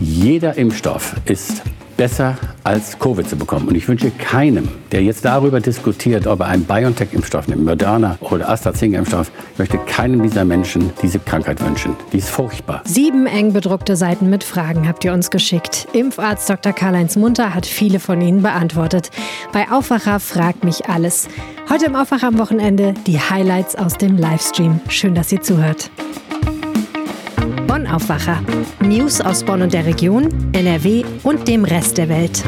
Jeder Impfstoff ist besser als Covid zu bekommen. Und ich wünsche keinem, der jetzt darüber diskutiert, ob er einen BioNTech-Impfstoff nimmt, Moderna oder AstraZeneca-Impfstoff, möchte keinem dieser Menschen diese Krankheit wünschen. Die ist furchtbar. Sieben eng bedruckte Seiten mit Fragen habt ihr uns geschickt. Impfarzt Dr. Karl-Heinz Munter hat viele von ihnen beantwortet. Bei Aufwacher fragt mich alles. Heute im Aufwacher am Wochenende die Highlights aus dem Livestream. Schön, dass ihr zuhört. Bonn Aufwacher. News aus Bonn und der Region, NRW und dem Rest der Welt.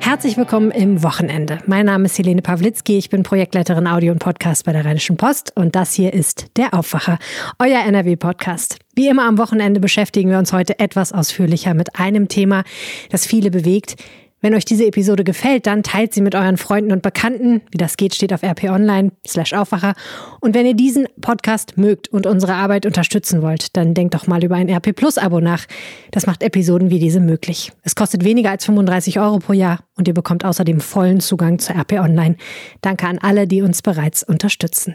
Herzlich willkommen im Wochenende. Mein Name ist Helene Pawlitzki, ich bin Projektleiterin Audio und Podcast bei der Rheinischen Post und das hier ist der Aufwacher, euer NRW-Podcast. Wie immer am Wochenende beschäftigen wir uns heute etwas ausführlicher mit einem Thema, das viele bewegt, wenn euch diese Episode gefällt, dann teilt sie mit euren Freunden und Bekannten. Wie das geht, steht auf rp online slash Aufwacher. Und wenn ihr diesen Podcast mögt und unsere Arbeit unterstützen wollt, dann denkt doch mal über ein RP Plus Abo nach. Das macht Episoden wie diese möglich. Es kostet weniger als 35 Euro pro Jahr und ihr bekommt außerdem vollen Zugang zur RP Online. Danke an alle, die uns bereits unterstützen.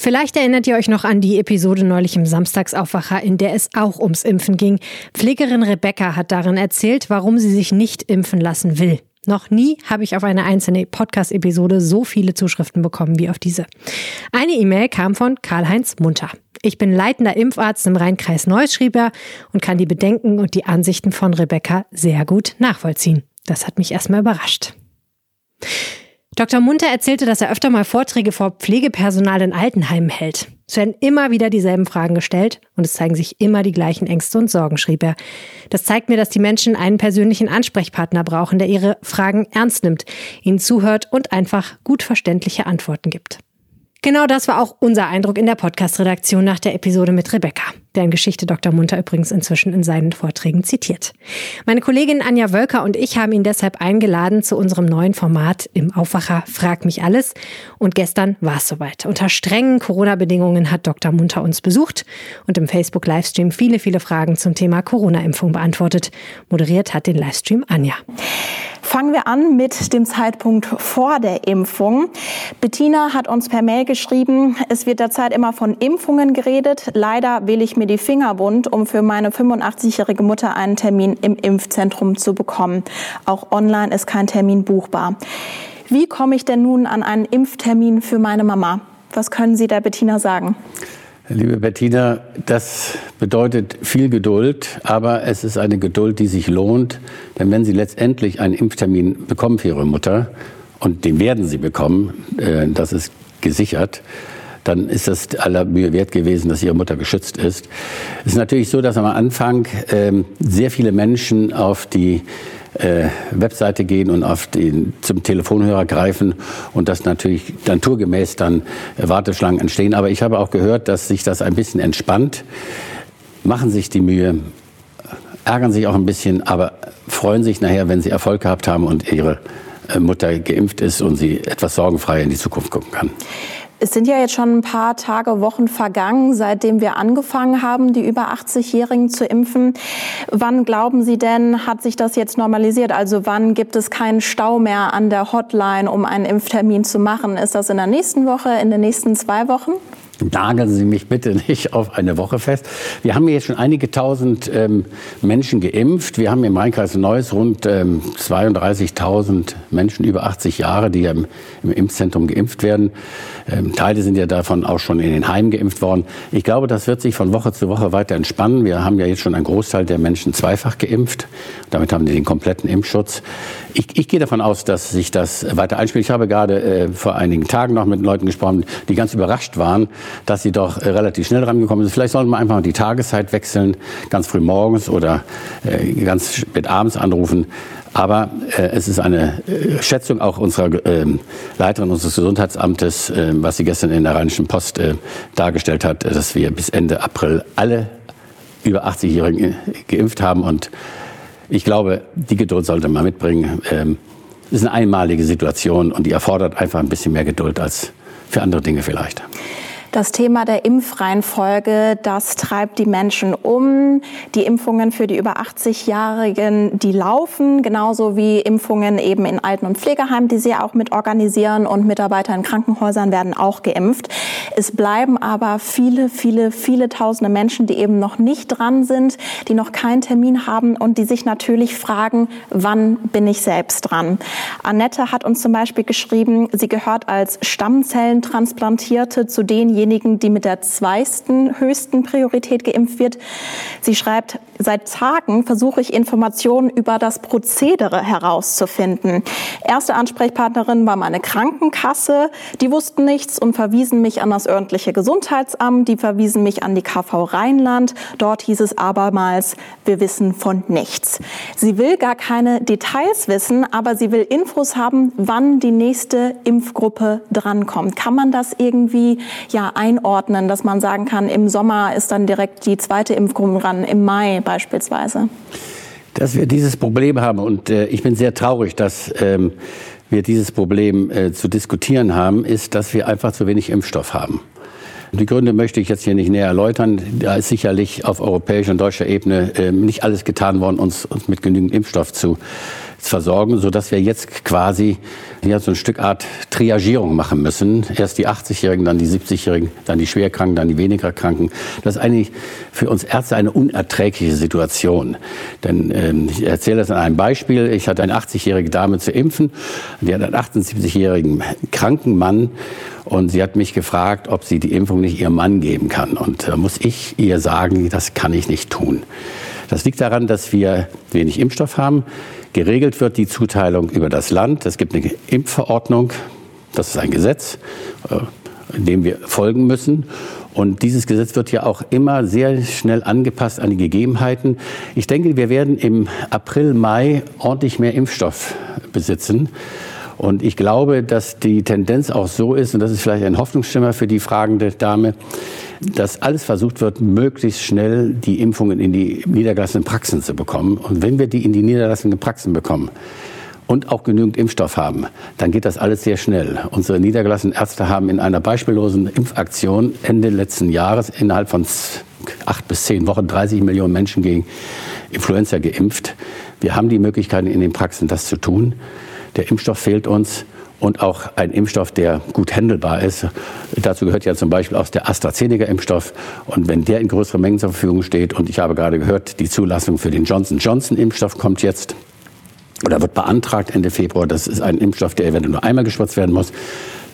Vielleicht erinnert ihr euch noch an die Episode neulich im Samstagsaufwacher, in der es auch ums Impfen ging. Pflegerin Rebecca hat darin erzählt, warum sie sich nicht impfen lassen will. Noch nie habe ich auf eine einzelne Podcast-Episode so viele Zuschriften bekommen wie auf diese. Eine E-Mail kam von Karl-Heinz Munter. Ich bin leitender Impfarzt im Rheinkreis Neuss, und kann die Bedenken und die Ansichten von Rebecca sehr gut nachvollziehen. Das hat mich erstmal überrascht. Dr. Munter erzählte, dass er öfter mal Vorträge vor Pflegepersonal in Altenheimen hält. Es werden immer wieder dieselben Fragen gestellt und es zeigen sich immer die gleichen Ängste und Sorgen, schrieb er. Das zeigt mir, dass die Menschen einen persönlichen Ansprechpartner brauchen, der ihre Fragen ernst nimmt, ihnen zuhört und einfach gut verständliche Antworten gibt. Genau das war auch unser Eindruck in der Podcast-Redaktion nach der Episode mit Rebecca, deren Geschichte Dr. Munter übrigens inzwischen in seinen Vorträgen zitiert. Meine Kollegin Anja Wölker und ich haben ihn deshalb eingeladen zu unserem neuen Format im Aufwacher Frag mich alles. Und gestern war es soweit. Unter strengen Corona-Bedingungen hat Dr. Munter uns besucht und im Facebook-Livestream viele, viele Fragen zum Thema Corona-Impfung beantwortet. Moderiert hat den Livestream Anja. Fangen wir an mit dem Zeitpunkt vor der Impfung. Bettina hat uns per Mail geschrieben, es wird derzeit immer von Impfungen geredet. Leider wähle ich mir die Finger wund, um für meine 85-jährige Mutter einen Termin im Impfzentrum zu bekommen. Auch online ist kein Termin buchbar. Wie komme ich denn nun an einen Impftermin für meine Mama? Was können Sie der Bettina sagen? Liebe Bettina, das bedeutet viel Geduld, aber es ist eine Geduld, die sich lohnt. Denn wenn Sie letztendlich einen Impftermin bekommen für Ihre Mutter, und den werden Sie bekommen, äh, das ist gesichert, dann ist das aller Mühe wert gewesen, dass Ihre Mutter geschützt ist. Es ist natürlich so, dass am Anfang ähm, sehr viele Menschen auf die äh, Webseite gehen und auf den, zum Telefonhörer greifen und dass natürlich naturgemäß dann Warteschlangen entstehen. Aber ich habe auch gehört, dass sich das ein bisschen entspannt, machen sich die Mühe, ärgern sich auch ein bisschen, aber freuen sich nachher, wenn sie Erfolg gehabt haben und ihre äh, Mutter geimpft ist und sie etwas sorgenfreier in die Zukunft gucken kann. Es sind ja jetzt schon ein paar Tage, Wochen vergangen, seitdem wir angefangen haben, die über 80-Jährigen zu impfen. Wann glauben Sie denn, hat sich das jetzt normalisiert? Also wann gibt es keinen Stau mehr an der Hotline, um einen Impftermin zu machen? Ist das in der nächsten Woche, in den nächsten zwei Wochen? Nageln Sie mich bitte nicht auf eine Woche fest. Wir haben jetzt schon einige tausend ähm, Menschen geimpft. Wir haben im Rheinkreis Neuss rund ähm, 32.000 Menschen über 80 Jahre, die im, im Impfzentrum geimpft werden. Ähm, Teile sind ja davon auch schon in den Heimen geimpft worden. Ich glaube, das wird sich von Woche zu Woche weiter entspannen. Wir haben ja jetzt schon einen Großteil der Menschen zweifach geimpft. Damit haben die den kompletten Impfschutz. Ich, ich gehe davon aus, dass sich das weiter einspielt. Ich habe gerade äh, vor einigen Tagen noch mit Leuten gesprochen, die ganz überrascht waren, dass sie doch äh, relativ schnell rangekommen sind. Vielleicht sollten wir einfach die Tageszeit wechseln, ganz früh morgens oder äh, ganz spät abends anrufen. Aber äh, es ist eine äh, Schätzung auch unserer äh, Leiterin unseres Gesundheitsamtes, äh, was sie gestern in der Rheinischen Post äh, dargestellt hat, dass wir bis Ende April alle über 80-Jährigen geimpft haben. Und ich glaube, die Geduld sollte man mitbringen. Ähm, es ist eine einmalige Situation und die erfordert einfach ein bisschen mehr Geduld als für andere Dinge vielleicht. Das Thema der Impfreihenfolge, das treibt die Menschen um. Die Impfungen für die über 80-Jährigen, die laufen, genauso wie Impfungen eben in Alten- und Pflegeheimen, die sie auch mit organisieren und Mitarbeiter in Krankenhäusern werden auch geimpft. Es bleiben aber viele, viele, viele tausende Menschen, die eben noch nicht dran sind, die noch keinen Termin haben und die sich natürlich fragen, wann bin ich selbst dran? Annette hat uns zum Beispiel geschrieben, sie gehört als Stammzellentransplantierte zu denjenigen, diejenigen, die mit der zweiten höchsten Priorität geimpft wird. Sie schreibt, seit Tagen versuche ich Informationen über das Prozedere herauszufinden. Erste Ansprechpartnerin war meine Krankenkasse. Die wussten nichts und verwiesen mich an das örtliche Gesundheitsamt. Die verwiesen mich an die KV Rheinland. Dort hieß es abermals, wir wissen von nichts. Sie will gar keine Details wissen, aber sie will Infos haben, wann die nächste Impfgruppe drankommt. Kann man das irgendwie ja einordnen, dass man sagen kann, im Sommer ist dann direkt die zweite Impfgruppe dran, im Mai beispielsweise? Dass wir dieses Problem haben und äh, ich bin sehr traurig, dass ähm, wir dieses Problem äh, zu diskutieren haben, ist, dass wir einfach zu wenig Impfstoff haben. Die Gründe möchte ich jetzt hier nicht näher erläutern. Da ist sicherlich auf europäischer und deutscher Ebene äh, nicht alles getan worden, uns, uns mit genügend Impfstoff zu versorgen, so dass wir jetzt quasi ja, so ein Stück Art Triagierung machen müssen. Erst die 80-Jährigen, dann die 70-Jährigen, dann die Schwerkranken, dann die weniger Kranken. Das ist eigentlich für uns Ärzte eine unerträgliche Situation. Denn ähm, ich erzähle das an einem Beispiel. Ich hatte eine 80-jährige Dame zu impfen, die hat einen 78-jährigen kranken Mann und sie hat mich gefragt, ob sie die Impfung nicht ihrem Mann geben kann. Und da muss ich ihr sagen, das kann ich nicht tun. Das liegt daran, dass wir wenig Impfstoff haben. Geregelt wird die Zuteilung über das Land. Es gibt eine Impfverordnung. Das ist ein Gesetz, äh, dem wir folgen müssen. Und dieses Gesetz wird ja auch immer sehr schnell angepasst an die Gegebenheiten. Ich denke, wir werden im April, Mai ordentlich mehr Impfstoff besitzen. Und ich glaube, dass die Tendenz auch so ist, und das ist vielleicht ein Hoffnungsschimmer für die fragende Dame, dass alles versucht wird, möglichst schnell die Impfungen in die niedergelassenen Praxen zu bekommen. Und wenn wir die in die niedergelassenen Praxen bekommen, und auch genügend Impfstoff haben, dann geht das alles sehr schnell. Unsere niedergelassenen Ärzte haben in einer beispiellosen Impfaktion Ende letzten Jahres innerhalb von acht bis zehn Wochen 30 Millionen Menschen gegen Influenza geimpft. Wir haben die Möglichkeiten in den Praxen, das zu tun. Der Impfstoff fehlt uns und auch ein Impfstoff, der gut handelbar ist. Dazu gehört ja zum Beispiel auch der AstraZeneca-Impfstoff. Und wenn der in größeren Mengen zur Verfügung steht, und ich habe gerade gehört, die Zulassung für den Johnson-Johnson-Impfstoff kommt jetzt oder wird beantragt Ende Februar. Das ist ein Impfstoff, der eventuell nur einmal gespritzt werden muss.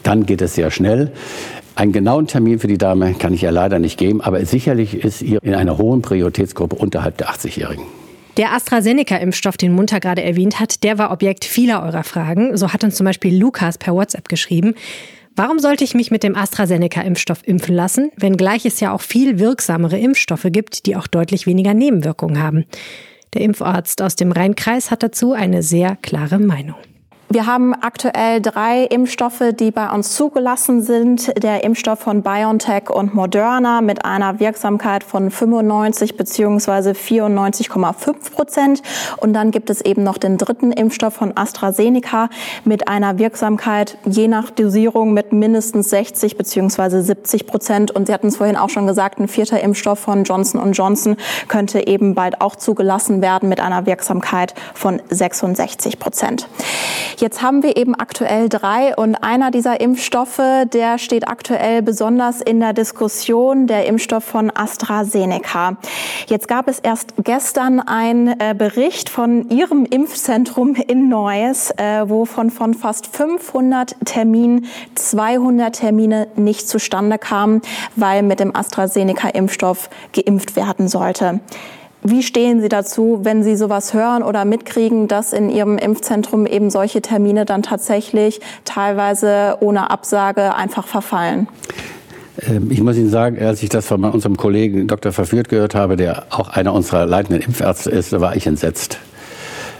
Dann geht es sehr schnell. Einen genauen Termin für die Dame kann ich ja leider nicht geben, aber sicherlich ist ihr in einer hohen Prioritätsgruppe unterhalb der 80-Jährigen. Der AstraZeneca-Impfstoff, den Munter gerade erwähnt hat, der war Objekt vieler eurer Fragen. So hat uns zum Beispiel Lukas per WhatsApp geschrieben. Warum sollte ich mich mit dem AstraZeneca-Impfstoff impfen lassen, wenngleich es ja auch viel wirksamere Impfstoffe gibt, die auch deutlich weniger Nebenwirkungen haben? Der Impfarzt aus dem Rheinkreis hat dazu eine sehr klare Meinung. Wir haben aktuell drei Impfstoffe, die bei uns zugelassen sind. Der Impfstoff von BioNTech und Moderna mit einer Wirksamkeit von 95 bzw. 94,5 Prozent. Und dann gibt es eben noch den dritten Impfstoff von AstraZeneca mit einer Wirksamkeit je nach Dosierung mit mindestens 60 bzw. 70 Prozent. Und Sie hatten es vorhin auch schon gesagt, ein vierter Impfstoff von Johnson Johnson könnte eben bald auch zugelassen werden mit einer Wirksamkeit von 66 Prozent. Jetzt haben wir eben aktuell drei und einer dieser Impfstoffe, der steht aktuell besonders in der Diskussion, der Impfstoff von AstraZeneca. Jetzt gab es erst gestern einen äh, Bericht von Ihrem Impfzentrum in Neuss, äh, wo von, von fast 500 Terminen 200 Termine nicht zustande kamen, weil mit dem AstraZeneca-Impfstoff geimpft werden sollte. Wie stehen Sie dazu, wenn Sie sowas hören oder mitkriegen, dass in Ihrem Impfzentrum eben solche Termine dann tatsächlich teilweise ohne Absage einfach verfallen? Ähm, ich muss Ihnen sagen, als ich das von unserem Kollegen Dr. Verführt gehört habe, der auch einer unserer leitenden Impfärzte ist, war ich entsetzt.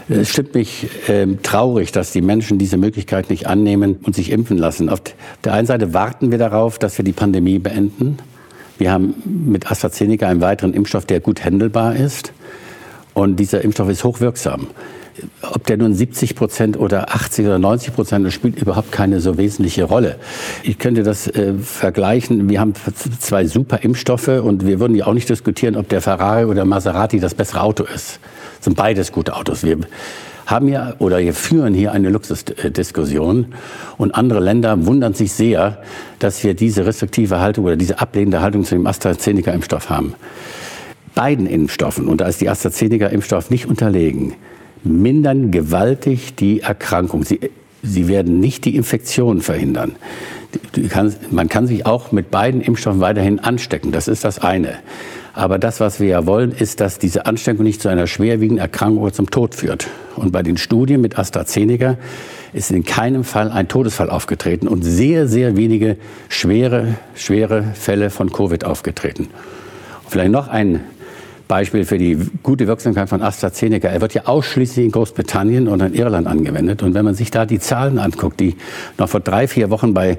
Es stimmt mich äh, traurig, dass die Menschen diese Möglichkeit nicht annehmen und sich impfen lassen. Auf der einen Seite warten wir darauf, dass wir die Pandemie beenden. Wir haben mit AstraZeneca einen weiteren Impfstoff, der gut handelbar ist. Und dieser Impfstoff ist hochwirksam. ob der nun 70 Prozent oder 80 oder 90 Prozent, das spielt überhaupt keine so wesentliche Rolle. Ich könnte das äh, vergleichen. Wir haben zwei super Impfstoffe und wir würden ja auch nicht diskutieren, ob der Ferrari oder Maserati das bessere Auto ist. Das sind beides gute Autos. Wir haben ja oder wir führen hier eine Luxusdiskussion und andere Länder wundern sich sehr, dass wir diese restriktive Haltung oder diese ablehnende Haltung zu dem AstraZeneca-Impfstoff haben. Beiden Impfstoffen, und da ist die AstraZeneca-Impfstoff nicht unterlegen, mindern gewaltig die Erkrankung. Sie, sie werden nicht die Infektion verhindern. Kann, man kann sich auch mit beiden Impfstoffen weiterhin anstecken. Das ist das eine. Aber das, was wir ja wollen, ist, dass diese Ansteckung nicht zu einer schwerwiegenden Erkrankung oder zum Tod führt. Und bei den Studien mit AstraZeneca ist in keinem Fall ein Todesfall aufgetreten und sehr, sehr wenige schwere, schwere Fälle von Covid aufgetreten. vielleicht noch ein Beispiel für die gute Wirksamkeit von AstraZeneca. Er wird ja ausschließlich in Großbritannien und in Irland angewendet. Und wenn man sich da die Zahlen anguckt, die noch vor drei, vier Wochen bei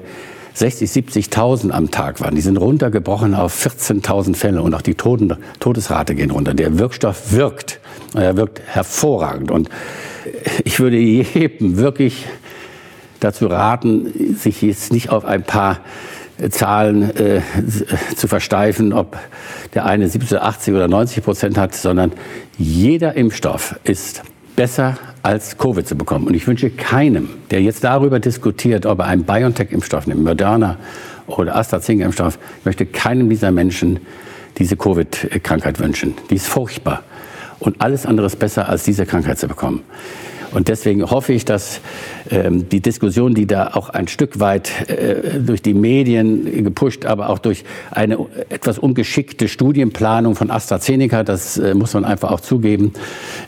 60, 70.000 am Tag waren. Die sind runtergebrochen auf 14.000 Fälle und auch die Toten, Todesrate gehen runter. Der Wirkstoff wirkt. Er wirkt hervorragend. Und ich würde jedem wirklich dazu raten, sich jetzt nicht auf ein paar Zahlen äh, zu versteifen, ob der eine 70, 80 oder 90 Prozent hat, sondern jeder Impfstoff ist besser als Covid zu bekommen. Und ich wünsche keinem, der jetzt darüber diskutiert, ob er einen BioNTech-Impfstoff nimmt, Moderna oder AstraZeneca-Impfstoff, möchte keinem dieser Menschen diese Covid-Krankheit wünschen. Die ist furchtbar. Und alles andere ist besser, als diese Krankheit zu bekommen. Und deswegen hoffe ich, dass ähm, die Diskussion, die da auch ein Stück weit äh, durch die Medien gepusht, aber auch durch eine etwas ungeschickte Studienplanung von AstraZeneca, das äh, muss man einfach auch zugeben,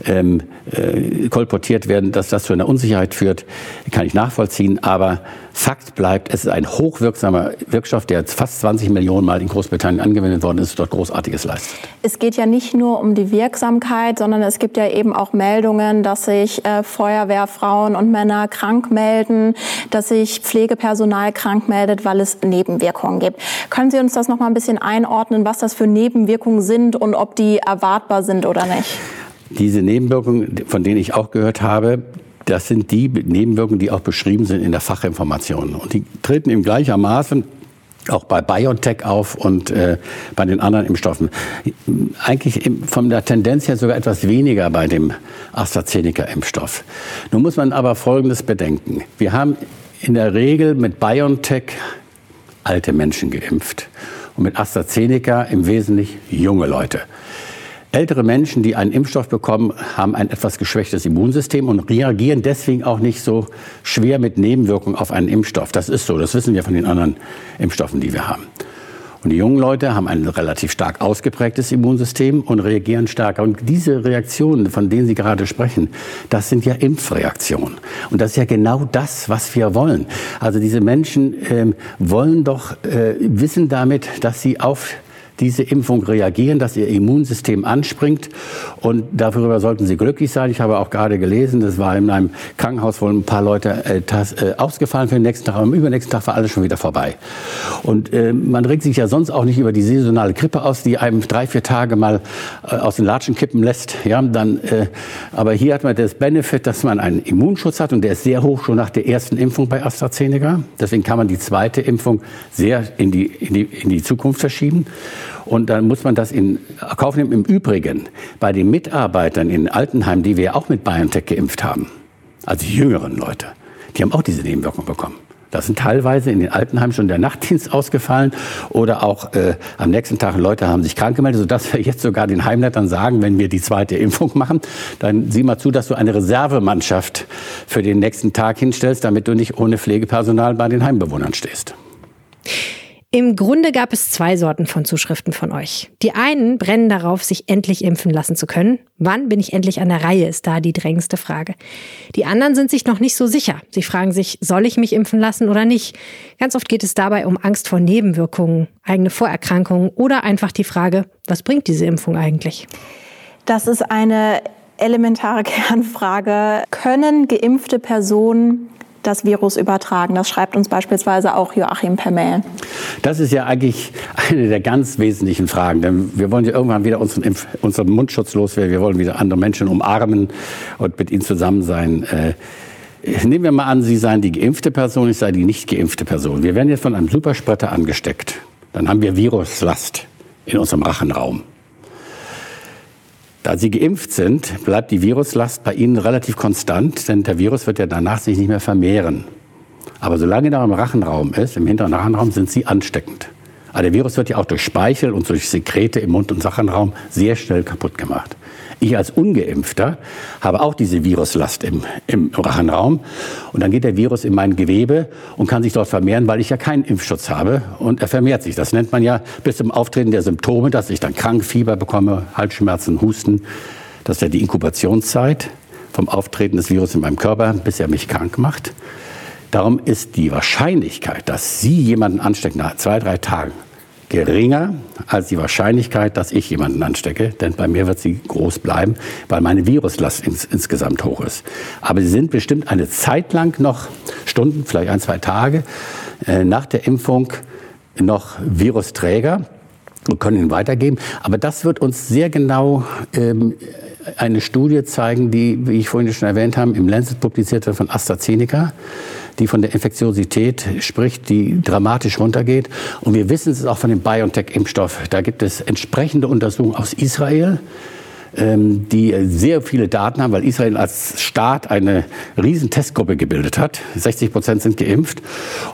ähm, äh, kolportiert werden, dass das zu einer Unsicherheit führt, kann ich nachvollziehen. Aber Fakt bleibt, es ist ein hochwirksamer Wirkstoff, der fast 20 Millionen Mal in Großbritannien angewendet worden ist, dort Großartiges leistet. Es geht ja nicht nur um die Wirksamkeit, sondern es gibt ja eben auch Meldungen, dass sich äh, Feuerwehrfrauen und Männer krank melden, dass sich Pflegepersonal krank meldet, weil es Nebenwirkungen gibt. Können Sie uns das noch mal ein bisschen einordnen, was das für Nebenwirkungen sind und ob die erwartbar sind oder nicht? Diese Nebenwirkungen, von denen ich auch gehört habe, das sind die Nebenwirkungen, die auch beschrieben sind in der Fachinformation. Und die treten im gleichermaßen auch bei BioNTech auf und äh, bei den anderen Impfstoffen. Eigentlich im, von der Tendenz her sogar etwas weniger bei dem AstraZeneca-Impfstoff. Nun muss man aber Folgendes bedenken. Wir haben in der Regel mit BioNTech alte Menschen geimpft und mit AstraZeneca im Wesentlichen junge Leute. Ältere Menschen, die einen Impfstoff bekommen, haben ein etwas geschwächtes Immunsystem und reagieren deswegen auch nicht so schwer mit Nebenwirkungen auf einen Impfstoff. Das ist so, das wissen wir von den anderen Impfstoffen, die wir haben. Und die jungen Leute haben ein relativ stark ausgeprägtes Immunsystem und reagieren stärker. Und diese Reaktionen, von denen Sie gerade sprechen, das sind ja Impfreaktionen. Und das ist ja genau das, was wir wollen. Also diese Menschen ähm, wollen doch äh, wissen damit, dass sie auf diese Impfung reagieren, dass ihr Immunsystem anspringt. Und darüber sollten Sie glücklich sein. Ich habe auch gerade gelesen, das war in einem Krankenhaus, wo ein paar Leute äh, das, äh, ausgefallen für den nächsten Tag. Am übernächsten Tag war alles schon wieder vorbei. Und äh, man regt sich ja sonst auch nicht über die saisonale Grippe aus, die einem drei, vier Tage mal äh, aus den Latschen kippen lässt. Ja, dann, äh, aber hier hat man das Benefit, dass man einen Immunschutz hat und der ist sehr hoch schon nach der ersten Impfung bei AstraZeneca. Deswegen kann man die zweite Impfung sehr in die, in die, in die Zukunft verschieben. Und dann muss man das in Kauf nehmen. Im Übrigen, bei den Mitarbeitern in Altenheim, die wir auch mit BioNTech geimpft haben, also die jüngeren Leute, die haben auch diese Nebenwirkung bekommen. Da sind teilweise in den Altenheimen schon der Nachtdienst ausgefallen oder auch äh, am nächsten Tag Leute haben sich krank gemeldet, sodass wir jetzt sogar den Heimleitern sagen, wenn wir die zweite Impfung machen, dann sieh mal zu, dass du eine Reservemannschaft für den nächsten Tag hinstellst, damit du nicht ohne Pflegepersonal bei den Heimbewohnern stehst. Im Grunde gab es zwei Sorten von Zuschriften von euch. Die einen brennen darauf, sich endlich impfen lassen zu können. Wann bin ich endlich an der Reihe, ist da die drängendste Frage. Die anderen sind sich noch nicht so sicher. Sie fragen sich, soll ich mich impfen lassen oder nicht? Ganz oft geht es dabei um Angst vor Nebenwirkungen, eigene Vorerkrankungen oder einfach die Frage, was bringt diese Impfung eigentlich? Das ist eine elementare Kernfrage. Können geimpfte Personen das Virus übertragen. Das schreibt uns beispielsweise auch Joachim per Mail. Das ist ja eigentlich eine der ganz wesentlichen Fragen. Denn wir wollen ja irgendwann wieder unseren, Impf unseren Mundschutz loswerden. Wir wollen wieder andere Menschen umarmen und mit ihnen zusammen sein. Äh, Nehmen wir mal an, Sie seien die geimpfte Person, ich sei die nicht geimpfte Person. Wir werden jetzt von einem Superspretter angesteckt. Dann haben wir Viruslast in unserem Rachenraum. Da Sie geimpft sind, bleibt die Viruslast bei Ihnen relativ konstant, denn der Virus wird ja danach sich nicht mehr vermehren. Aber solange er im Rachenraum ist, im hinteren Rachenraum, sind Sie ansteckend. Aber der Virus wird ja auch durch Speichel und durch Sekrete im Mund- und Rachenraum sehr schnell kaputt gemacht. Ich als Ungeimpfter habe auch diese Viruslast im, im Rachenraum. Und dann geht der Virus in mein Gewebe und kann sich dort vermehren, weil ich ja keinen Impfschutz habe. Und er vermehrt sich. Das nennt man ja bis zum Auftreten der Symptome, dass ich dann krank, Fieber bekomme, Halsschmerzen, Husten. Das ist ja die Inkubationszeit vom Auftreten des Virus in meinem Körper, bis er mich krank macht. Darum ist die Wahrscheinlichkeit, dass Sie jemanden anstecken nach zwei, drei Tagen, geringer als die Wahrscheinlichkeit, dass ich jemanden anstecke, denn bei mir wird sie groß bleiben, weil meine Viruslast ins, insgesamt hoch ist. Aber sie sind bestimmt eine Zeit lang noch, Stunden, vielleicht ein, zwei Tage äh, nach der Impfung noch Virusträger und können ihn weitergeben. Aber das wird uns sehr genau ähm, eine Studie zeigen, die, wie ich vorhin schon erwähnt habe, im Lancet publizierte von AstraZeneca die von der Infektiosität spricht, die dramatisch runtergeht. Und wir wissen es auch von dem BioNTech-Impfstoff. Da gibt es entsprechende Untersuchungen aus Israel ähm, die sehr viele Daten haben, weil Israel als Staat eine riesen Testgruppe gebildet hat. 60 Prozent sind geimpft.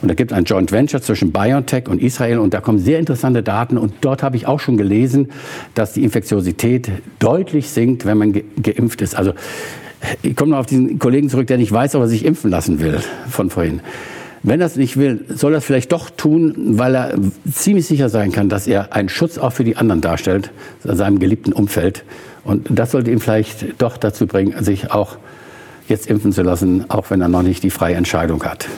Und da gibt es ein Joint Venture zwischen BioNTech und Israel. Und da kommen sehr interessante Daten. Und dort habe ich auch schon gelesen, dass die Infektiosität deutlich sinkt, wenn man geimpft ist. Also ich komme noch auf diesen Kollegen zurück, der nicht weiß, ob er sich impfen lassen will von vorhin. Wenn er es nicht will, soll er es vielleicht doch tun, weil er ziemlich sicher sein kann, dass er einen Schutz auch für die anderen darstellt, in seinem geliebten Umfeld. Und das sollte ihn vielleicht doch dazu bringen, sich auch jetzt impfen zu lassen, auch wenn er noch nicht die freie Entscheidung hat.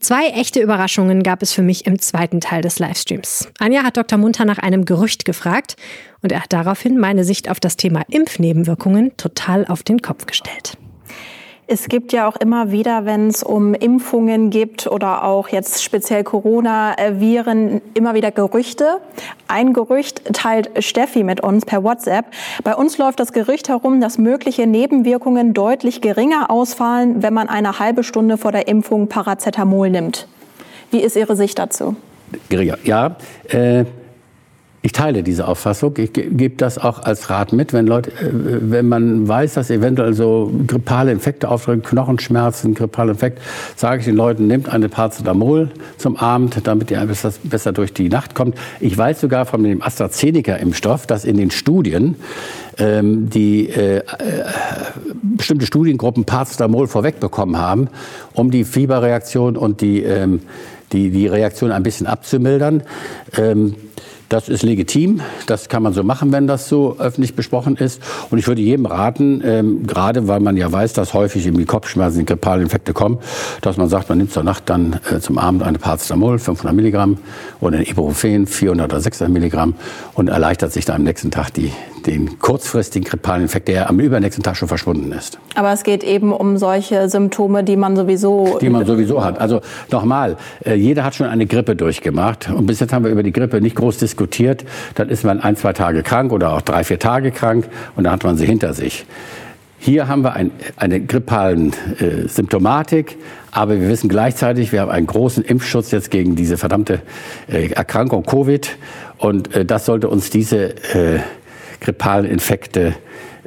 Zwei echte Überraschungen gab es für mich im zweiten Teil des Livestreams. Anja hat Dr. Munter nach einem Gerücht gefragt und er hat daraufhin meine Sicht auf das Thema Impfnebenwirkungen total auf den Kopf gestellt. Es gibt ja auch immer wieder, wenn es um Impfungen gibt oder auch jetzt speziell Corona-Viren, immer wieder Gerüchte. Ein Gerücht teilt Steffi mit uns per WhatsApp. Bei uns läuft das Gerücht herum, dass mögliche Nebenwirkungen deutlich geringer ausfallen, wenn man eine halbe Stunde vor der Impfung Paracetamol nimmt. Wie ist Ihre Sicht dazu? Geringer, ja. Äh ich teile diese Auffassung. Ich gebe das auch als Rat mit, wenn Leute, äh, wenn man weiß, dass eventuell so grippale Infekte auftreten, Knochenschmerzen, grippale Infekt, sage ich den Leuten, nehmt eine Paracetamol zum Abend, damit ihr besser, durch die Nacht kommt. Ich weiß sogar von dem AstraZeneca-Impfstoff, dass in den Studien ähm, die äh, äh, bestimmte Studiengruppen Paracetamol vorwegbekommen haben, um die Fieberreaktion und die, ähm, die, die Reaktion ein bisschen abzumildern. Ähm, das ist legitim, das kann man so machen, wenn das so öffentlich besprochen ist. Und ich würde jedem raten, ähm, gerade weil man ja weiß, dass häufig eben die Kopfschmerzen, Infekte kommen, dass man sagt, man nimmt zur Nacht dann äh, zum Abend eine Paracetamol, 500 Milligramm, oder ein Ibuprofen, 400 oder 600 Milligramm, und erleichtert sich dann am nächsten Tag die, den kurzfristigen grippalen Infekt, der am übernächsten Tag schon verschwunden ist. Aber es geht eben um solche Symptome, die man sowieso... Die man sowieso hat. Also nochmal, äh, jeder hat schon eine Grippe durchgemacht. Und bis jetzt haben wir über die Grippe nicht groß diskutiert diskutiert, dann ist man ein, zwei Tage krank oder auch drei, vier Tage krank und dann hat man sie hinter sich. Hier haben wir ein, eine grippalen äh, Symptomatik, aber wir wissen gleichzeitig, wir haben einen großen Impfschutz jetzt gegen diese verdammte äh, Erkrankung Covid und äh, das sollte uns diese äh, grippalen Infekte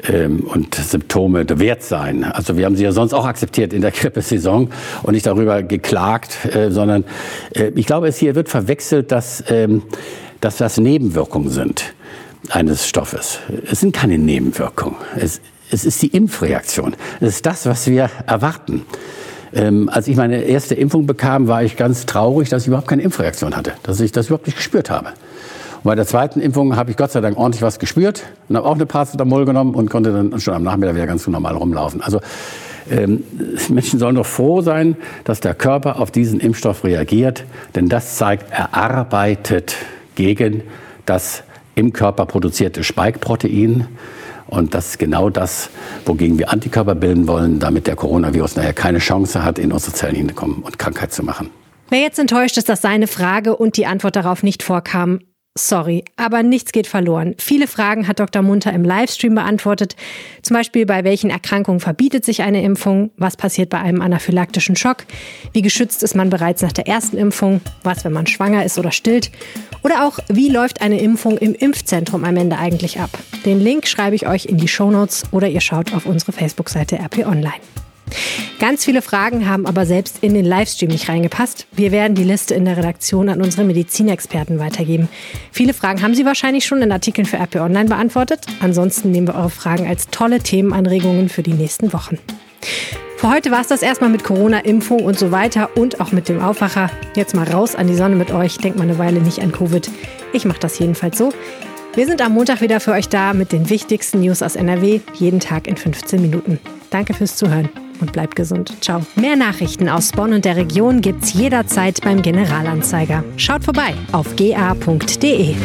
ähm, und Symptome wert sein. Also wir haben sie ja sonst auch akzeptiert in der Grippesaison und nicht darüber geklagt, äh, sondern äh, ich glaube, es hier wird verwechselt, dass ähm, dass das Nebenwirkungen sind eines Stoffes. Es sind keine Nebenwirkungen. Es, es ist die Impfreaktion. Es ist das, was wir erwarten. Ähm, als ich meine erste Impfung bekam, war ich ganz traurig, dass ich überhaupt keine Impfreaktion hatte, dass ich das überhaupt nicht gespürt habe. Und bei der zweiten Impfung habe ich Gott sei Dank ordentlich was gespürt und habe auch eine Paracetamol genommen und konnte dann schon am Nachmittag wieder ganz normal rumlaufen. Also ähm, Menschen sollen doch froh sein, dass der Körper auf diesen Impfstoff reagiert, denn das zeigt, er arbeitet gegen das im Körper produzierte Spike-Protein. Und das ist genau das, wogegen wir Antikörper bilden wollen, damit der Coronavirus nachher keine Chance hat, in unsere Zellen hinzukommen und Krankheit zu machen. Wer jetzt enttäuscht ist, dass seine Frage und die Antwort darauf nicht vorkam, Sorry, aber nichts geht verloren. Viele Fragen hat Dr. Munter im Livestream beantwortet. Zum Beispiel, bei welchen Erkrankungen verbietet sich eine Impfung? Was passiert bei einem anaphylaktischen Schock? Wie geschützt ist man bereits nach der ersten Impfung? Was, wenn man schwanger ist oder stillt? Oder auch, wie läuft eine Impfung im Impfzentrum am Ende eigentlich ab? Den Link schreibe ich euch in die Shownotes oder ihr schaut auf unsere Facebook-Seite RP Online. Ganz viele Fragen haben aber selbst in den Livestream nicht reingepasst. Wir werden die Liste in der Redaktion an unsere Medizinexperten weitergeben. Viele Fragen haben Sie wahrscheinlich schon in Artikeln für RP Online beantwortet. Ansonsten nehmen wir eure Fragen als tolle Themenanregungen für die nächsten Wochen. Für heute war es das erstmal mit Corona, Impfung und so weiter und auch mit dem Aufwacher. Jetzt mal raus an die Sonne mit euch. Denkt mal eine Weile nicht an Covid. Ich mache das jedenfalls so. Wir sind am Montag wieder für euch da mit den wichtigsten News aus NRW, jeden Tag in 15 Minuten. Danke fürs Zuhören und bleibt gesund. Ciao. Mehr Nachrichten aus Bonn und der Region gibt's jederzeit beim Generalanzeiger. Schaut vorbei auf ga.de.